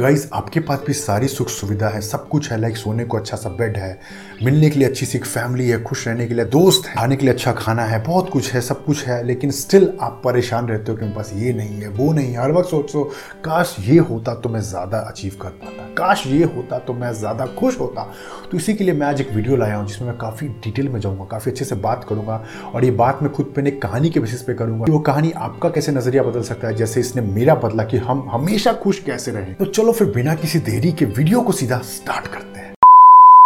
Guys आपके पास भी सारी सुख सुविधा है, सब कुछ है लाइक सोने को अच्छा सा बेड है, मिलने के लिए अच्छी सी फैमिली है, खुश रहने के लिए दोस्त है, खाने के लिए अच्छा खाना है, बहुत कुछ है, सब कुछ है, लेकिन स्टिल आप परेशान रहते हो कि मेरे पास ये नहीं है, वो नहीं है। हर वक्त सोचो, काश ये होता तो मैं ज़्यादा अचीव कर पाता, काश ये होता तो मैं ज़्यादा खुश होता। तो इसी के लिए मैं आज एक वीडियो लाया हूँ, जिसमें मैं काफ़ी डिटेल में जाऊँगा, काफ़ी अच्छे से बात करूँगा और ये बात मैं खुद पे एक कहानी के बेसिस पे करूँगा वो कहानी आपका कैसे नज़रिया बदल सकता है, जैसे इसने मेरा बदला कि हम हमेशा खुश कैसे रहे। तो चलो फिर बिना किसी देरी के वीडियो को सीधा स्टार्ट करते हैं।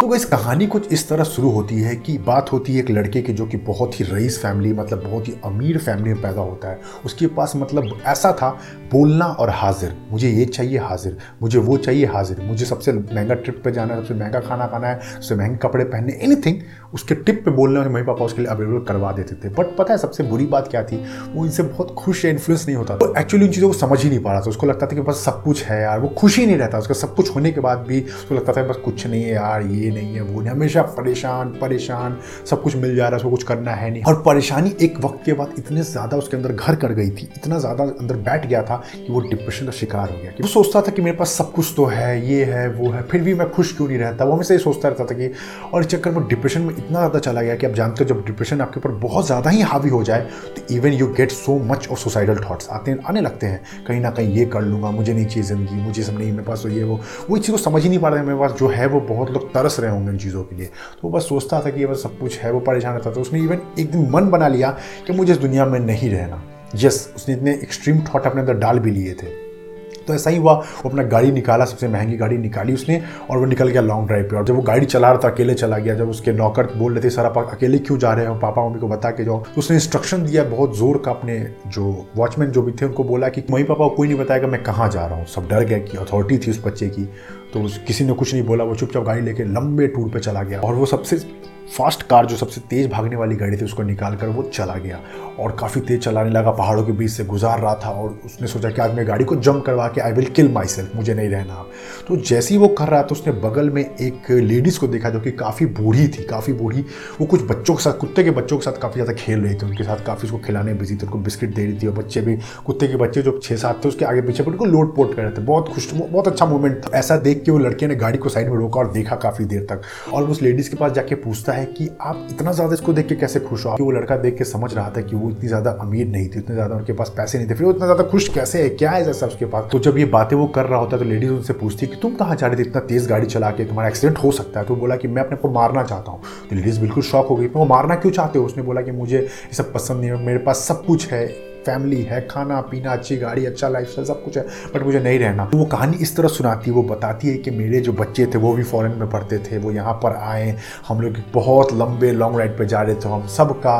तो इस कहानी कुछ इस तरह शुरू होती है कि बात होती है एक लड़के की जो कि बहुत ही रईस फैमिली मतलब बहुत ही अमीर फैमिली में पैदा होता है। उसके पास मतलब ऐसा था, बोलना और हाजिर। मुझे ये चाहिए हाजिर, मुझे वो चाहिए हाजिर। मुझे सबसे महँगा ट्रिप पे जाना है, सबसे महँगा खाना खाना है, सबसे महँगे कपड़े पहनने एनीथिंग उसके टिप पे बोलने वाले मम्मी पापा उसके लिए अवेलेबल करवा देते थे। बट पता है सबसे बुरी बात क्या थी? वो इनसे बहुत खुश या इन्फ्लुएंस नहीं होता तो एक्चुअली उन चीज़ों को समझ ही नहीं पा रहा था। उसको लगता था कि बस सब कुछ है यार, वो खुश ही नहीं रहता। उसका सब कुछ होने के बाद भी उसको लगता था बस कुछ नहीं है यार, ये नहीं है वो नहीं हमेशा परेशान परेशान, सब कुछ मिल जा रहा है, उसको कुछ करना है नहीं। और परेशानी एक वक्त के बाद इतने ज़्यादा उसके अंदर घर कर गई थी, इतना ज़्यादा अंदर बैठ गया था कि वो डिप्रेशन का शिकार हो गया। वो सोचता था कि मेरे पास सब कुछ तो है, ये है, वो है, फिर भी मैं खुश क्यों नहीं रहता? वो हमेशा ये सोचता रहता था कि, और इस चक्कर में डिप्रेशन में इतना ज़्यादा चला गया कि आप जानते हो जब डिप्रेशन आपके ऊपर बहुत ज़्यादा ही हावी हो जाए तो even you get so much of suicidal thoughts आते हैं आने लगते हैं, कहीं ना कहीं ये कर लूँगा, मुझे नहीं चाहिए ज़िंदगी, मुझे सब नहीं, मेरे पास तो ये, वो वो इस चीज़ को समझ ही नहीं पा रहे मेरे पास जो है वो बहुत लोग तरस रहे होंगे इन चीज़ों के लिए। तो वो बस सोचता था कि ये बस सब कुछ है, वो परेशान रहता था। उसने इवन एक दिन मन बना लिया कि मुझे इस दुनिया में नहीं रहना। यस उसने इतने एक्सट्रीम थॉट अपने अंदर डाल भी लिए थे। तो ऐसा ही हुआ, वो अपना गाड़ी निकाला, सबसे महँगी गाड़ी निकाली उसने, और वो निकल गया लॉन्ग ड्राइव पे। और जब वो गाड़ी चला रहा था, अकेले चला गया, जब उसके नौकर बोल रहे थे, सर आप अकेले क्यों जा रहे हो? पापा, मम्मी को बता के जाओ। तो उसने इंस्ट्रक्शन दिया बहुत ज़ोर का अपने जो वॉचमैन जो भी थे, उनको बोला कि, मम्मी, पापा को कोई नहीं बताएगा मैं कहाँ जा रहा हूँ? सब डर गए कि अथॉरिटी थी उस बच्चे की। तो किसी ने कुछ नहीं बोला, वो चुपचाप गाड़ी लेके लंबे टूर पे चला गया। और वो सबसे फास्ट कार जो सबसे तेज़ भागने वाली गाड़ी थी, उसको निकाल कर वो चला गया। और काफ़ी तेज़ चलाने लगा, पहाड़ों के बीच से गुजार रहा था और उसने सोचा कि आज मैं गाड़ी को जंप करवा के I will kill my self मुझे नहीं रहना। तो जैसे ही वो कर रहा था, उसने बगल में एक लेडीज़ को देखा जो कि काफ़ी बूढ़ी थी, काफ़ी बूढ़ी। वो कुछ बच्चों के साथ, कुत्ते के बच्चों के साथ काफ़ी ज़्यादा खेल रही थी, उनके साथ काफ़ी उसको खिलाने बिज़ी थी, उनको बिस्किट दे रही थी। और बच्चे भी, कुत्ते के बच्चे जो छः सात थे, उसके आगे पीछे उनको लोट पोट कर रहे थे। बहुत खुश, बहुत अच्छा मूवमेंट था। ऐसा देख के वो लड़के ने गाड़ी को साइड में रोका और देखा काफ़ी देर तक। और उस लेडीज़ के पास जाके पूछता है कि आप इतना ज़्यादा इसको देख के कैसे खुश हो? कि वो लड़का देख के समझ रहा था कि वो इतनी ज़्यादा अमीर नहीं थी उतने ज़्यादा उनके पास पैसे नहीं थे। फिर वो इतना ज़्यादा खुश कैसे है? क्या है ऐसा उसके पास? तो जब ये बातें वो कर रहा होता है तो लेडीज़ उनसे पूछती है कि तुम कहाँ जा रहे थे? इतना तेज़ गाड़ी चला के तुम्हारा एक्सीडेंट हो सकता है। तो बोला कि मैं अपने को मारना चाहता हूँ। तो लेडीज़ बिल्कुल शौक हो गई। वो मारना क्यों चाहते हो? उसने बोला कि मुझे ये सब पसंद नहीं है, मेरे पास सब कुछ है। फैमिली है, खाना, पीना, अच्छी गाड़ी अच्छा लाइफ सब कुछ है बट मुझे नहीं रहना। वो कहानी इस तरह सुनाती है, वो बताती है कि मेरे जो बच्चे थे, वो भी फॉरेन में पढ़ते थे, वो यहाँ पर आए, हम लोग बहुत लंबे लॉन्ग राइड पे जा रहे थे, हम सब का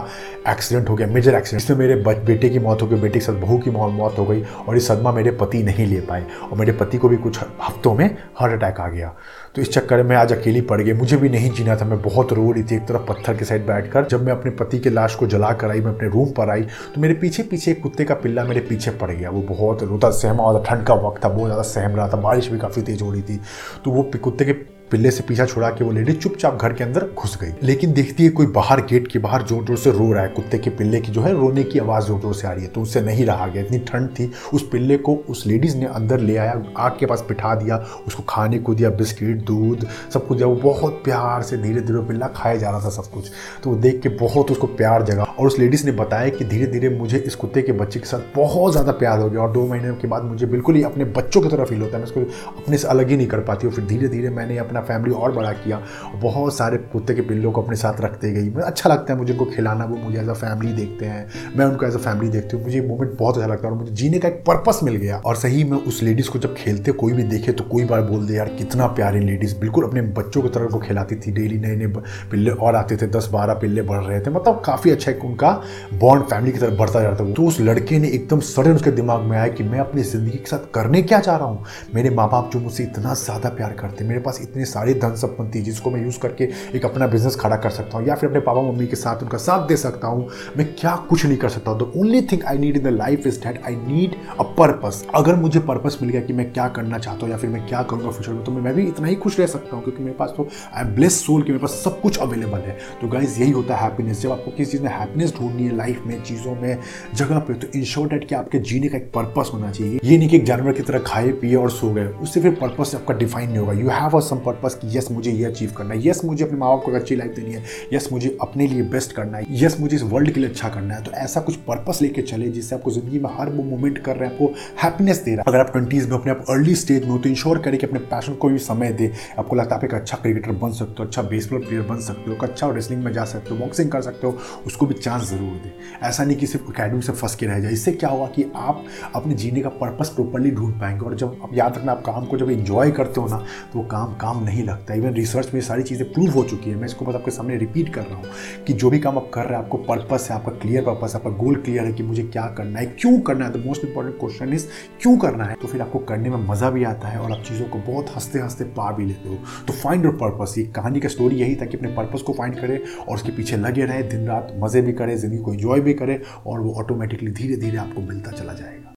एक्सीडेंट हो गया मेजर एक्सीडेंट इसमें मेरे बेटे की मौत हो गई, बेटे के साथ बहू की मौत हो गई, और ये सदमा मेरे पति नहीं ले पाए, और मेरे पति को भी कुछ हफ्तों में हार्ट अटैक आ गया। तो इस चक्कर में आज अकेली पड़ गई। मुझे भी नहीं जीना था। मैं बहुत रो रही थी एक तरफ़ पत्थर के साइड बैठकर। जब मैं अपने पति के लाश को जला कर आई, मैं अपने रूम पर आई तो मेरे पीछे पीछे एक कुत्ते का पिल्ला मेरे पीछे पड़ गया। वो बहुत रोता सहमा हुआ था ठंड का वक्त था, बहुत ज़्यादा सहम रहा था। बारिश भी काफ़ी तेज़ हो रही थी। तो वो कुत्ते के पिल्ले से पीछा छुड़ा के वो लेडी चुपचाप घर के अंदर घुस गई। लेकिन देखती है कोई बाहर गेट के बाहर ज़ोर ज़ोर से रो रहा है। कुत्ते के पिल्ले की जो है रोने की आवाज़ ज़ोर ज़ोर से आ रही है। तो उससे नहीं रहा गया इतनी ठंड थी। उस पिल्ले को उस लेडीज़ ने अंदर ले आया, आग के पास बिठा दिया, उसको खाने को दिया, बिस्किट, दूध, सब कुछ दिया। वो बहुत प्यार से धीरे धीरे पिल्ला खाया जा रहा था सब कुछ। तो वो देख के बहुत उसको प्यार जगा। और उस लेडीज़ ने बताया कि धीरे धीरे मुझे इस कुत्ते के बच्चे के साथ बहुत ज़्यादा प्यार हो गया। और दो महीने के बाद मुझे बिल्कुल ही अपने बच्चों की तरह फील होता है। मैं उसको अपने से अलग ही नहीं कर पाती हूँ। फिर धीरे धीरे मैंने अपना फैमिली और बड़ा किया। बहुत सारे कुत्ते के पिल्लों को अपने साथ रखते गई। अच्छा लगता है मुझे उनको खिलाना, वो मुझे एज अ फैमिली देखते हैं। मैं उनको एज अ फैमिली देखती हूँ। मुझे मोमेंट बहुत अच्छा लगता है और मुझे जीने का एक पर्पस मिल गया। और सही में उस लेडीज़ को जब खेलते, कोई भी देखे तो कोई बार बोल दे, यार, कितना प्यारी लेडीज़ बिल्कुल अपने बच्चों की तरह को खिलाती थी डेली नए नए पिल्ले और आते थे दस बारह पिल्ले बढ़ रहे थे। मतलब काफ़ी अच्छा एक उनका बॉन्ड फैमिली की तरफ़ बढ़ता जाता था। तो उस लड़के ने एकदम सडन उसके दिमाग में आया कि मैं अपनी ज़िंदगी के साथ करने क्या चाह रहा हूँ? मेरे माँ बाप जो मुझसे इतना ज़्यादा प्यार करते, मेरे पास इतने सारी धन संपत्ति जिसको मैं यूज़ करके एक अपना बिज़नेस खड़ा कर सकता हूँ या फिर अपने पापा मम्मी के साथ उनका साथ दे सकता हूँ, मैं क्या कुछ नहीं कर सकता। The only thing I need in the life is that I need a purpose अगर मुझे पर्पस मिल गया कि मैं क्या करना चाहता हूँ या फिर मैं क्या करूँगा फ्यूचर में तो मैं भी इतना ही खुश रह सकता हूँ क्योंकि मेरे पास तो आई एम ब्लेस सोल कि मेरे पास सब कुछ अवेलेबल है। तो गाइज़ यही होता है हैप्पीनेस जब आपको किसी चीज़ में हैप्पीनेस ढूंढनी है लाइफ में, चीज़ों में, जगह पे तो शॉर्ट डेट कि आपके जीने का एक पर्पस होना चाहिए। ये नहीं कि एक जानवर की तरह खाए, पिए और सो गए। उससे फिर पर्पस आपका डिफाइन नहीं होगा। You have a some purpose कि यस मुझे ये अचीव करना है। यस मुझे अपने माँ बाप को अच्छी लाइफ देनी है। यस मुझे अपने लिए बेस्ट करना है। यस मुझे इस वर्ल्ड के लिए अच्छा करना है। तो ऐसा कुछ पर्पस लेके चले जिससे आपको ज़िंदगी में हर वो मोमेंट कर रहे हैं, आपको हैप्पीनेस दे रहा है। अगर आप ट्वेंटीज में अपने आप अर्ली स्टेज में हो तो इंश्योर करें कि अपने पैशन को भी समय दे। आपको लगता है आप एक अच्छा क्रिकेटर बन सकते हो अच्छा बेसबॉल प्लेयर बन सकते हो अच्छा रेसलिंग में जा सकते हो बॉक्सिंग कर सकते हो, उसको भी चांस ज़रूर दे। ऐसा नहीं कि सिर्फ़ अकेडमी से फंस के रह जाए। इससे क्या हुआ कि आप अपने जीने का पर्पस प्रॉपरली ढूंढ पाएँगे और जब आप, याद रखना आप काम को जब इंजॉय करते हो ना तो वो काम काम नहीं लगता। इवन रिसर्च में सारी चीज़ें प्रूव हो चुकी है। मैं इसको बस आपके सामने रिपीट कर रहा हूँ कि जो भी काम आप कर रहे हैं, आपको पर्पस है, आपका क्लियर पर्पस है, आपका गोल क्लियर है कि मुझे क्या करना है, क्यों करना है the most important question is क्यों करना है? तो फिर आपको करने में मज़ा भी आता है और आप चीज़ों को बहुत हँसते हँसते पा भी लेते हो। तो फाइंड योर पर्पस ये कहानी का स्टोरी यही था कि अपने पर्पस को फाइंड करें और उसके पीछे लगे रहे दिन रात मज़े भी करें, ज़िंदगी को एंजॉय भी करें और वो ऑटोमेटिकली धीरे धीरे आपको मिलता चला जाएगा।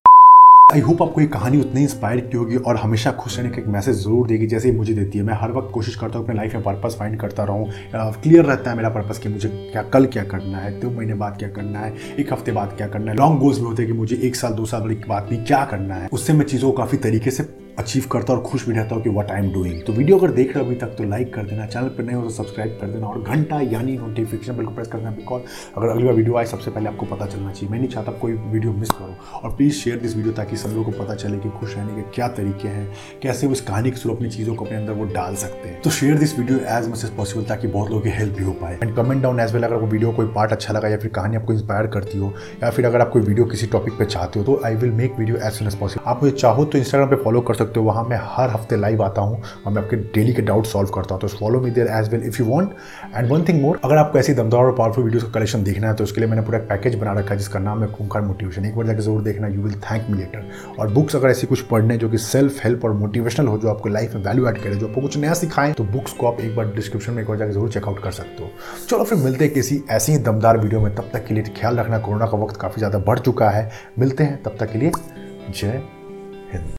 आई होप आपको ये कहानी उतनी इंस्पायर की होगी और हमेशा खुश रहने का एक मैसेज ज़रूर देगी, जैसे ही मुझे देती है। मैं हर वक्त कोशिश करता हूँ अपने लाइफ में पर्पस फाइंड करता रहूँ। क्लियर रहता है मेरा पर्पस कि मुझे क्या, कल क्या करना है, दो महीने बाद क्या करना है, एक हफ़्ते बाद क्या करना है लॉन्ग गोल्स भी होते हैं कि मुझे एक साल, दो साल बाद में क्या करना है। उससे मैं चीज़ों को काफ़ी तरीके से अचीव करता और खुश भी रहता हूँ कि वट आई एम डूइंग तो वीडियो अगर देख रहे हो अभी तक तो लाइक कर देना। चैनल पर नहीं हो तो सब्सक्राइब कर देना। और घंटा यानी नोटिफिकेशन बिल्कुल प्रेस कर देना बिकॉज़ अगर अगली बार वीडियो आए, सबसे पहले आपको पता चलना चाहिए। मैं नहीं चाहता कोई वीडियो मिस करो। और प्लीज़ शेयर दिस वीडियो ताकि सब लोगों को पता चले कि खुश रहने के क्या तरीके हैं, कैसे इस कहानी के थ्रू अपनी चीज़ों को अपने अंदर वो डाल सकते हैं। तो share this video as much as possible ताकि बहुत लोगों की हेल्प भी हो पाए। And comment down as well अगर वो वीडियो कोई पार्ट अच्छा लगा या फिर कहानी आपको इंस्पायर करती हो, या फिर अगर आप कोई वीडियो किसी टॉपिक पर चाहते हो तो I will make video as soon as possible आप मुझे चाहो तो इंस्टाग्राम पर फॉलो कर सकते हो। वहाँ मैं हर हफ़्ते लाइव आता हूँ और मैं आपके डेली के डाउट सॉल्व करता हूँ। तो follow me there as well if you want and one thing more अगर आपको ऐसी दमदार और पावरफुल वीडियो का कलेक्शन देखना है तो उसके लिए मैंने पूरा पैकेज बना रखा है, जिसका नाम है खूंखार मोटिवेशन एक बार जाकर ज़रूर देखना you will thank me later और बुक्स अगर ऐसी कुछ पढ़ने जो कि सेल्फ हेल्प और मोटिवेशनल हो, जो आपको लाइफ में वैल्यू ऐड करे, जो आपको कुछ नया सिखाएँ तो बुक्स को आप एक बार डिस्क्रिप्शन में एक बार जाकर ज़रूर चेकआउट कर सकते हो। चलो फिर मिलते हैं किसी ऐसी ही दमदार वीडियो में। तब तक के लिए ख्याल रखना, कोरोना का वक्त काफ़ी ज़्यादा बढ़ चुका है। मिलते हैं, तब तक के लिए जय हिंद।